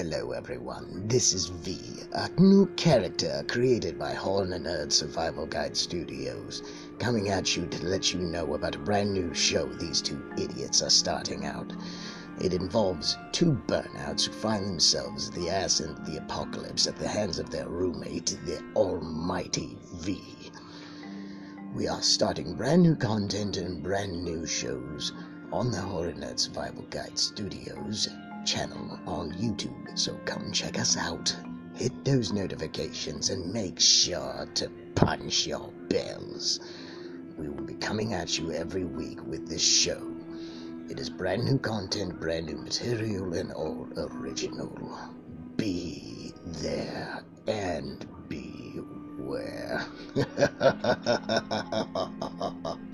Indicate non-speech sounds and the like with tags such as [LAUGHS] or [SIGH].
Hello, everyone. This is V, a new character created by Horror Nerd Survival Guide Studios, coming at you to let you know about a brand new show these two idiots are starting out. It involves two burnouts who find themselves the ass end of the apocalypse at the hands of their roommate, the almighty V. We are starting brand new content and brand new shows on the Horror Nerd Survival Guide Studios channel on YouTube, so come check us out. Hit those notifications and make sure to punch your bells. We will be coming at you every week with this show. It is brand new content, brand new material, and all original. Be there and beware. [LAUGHS]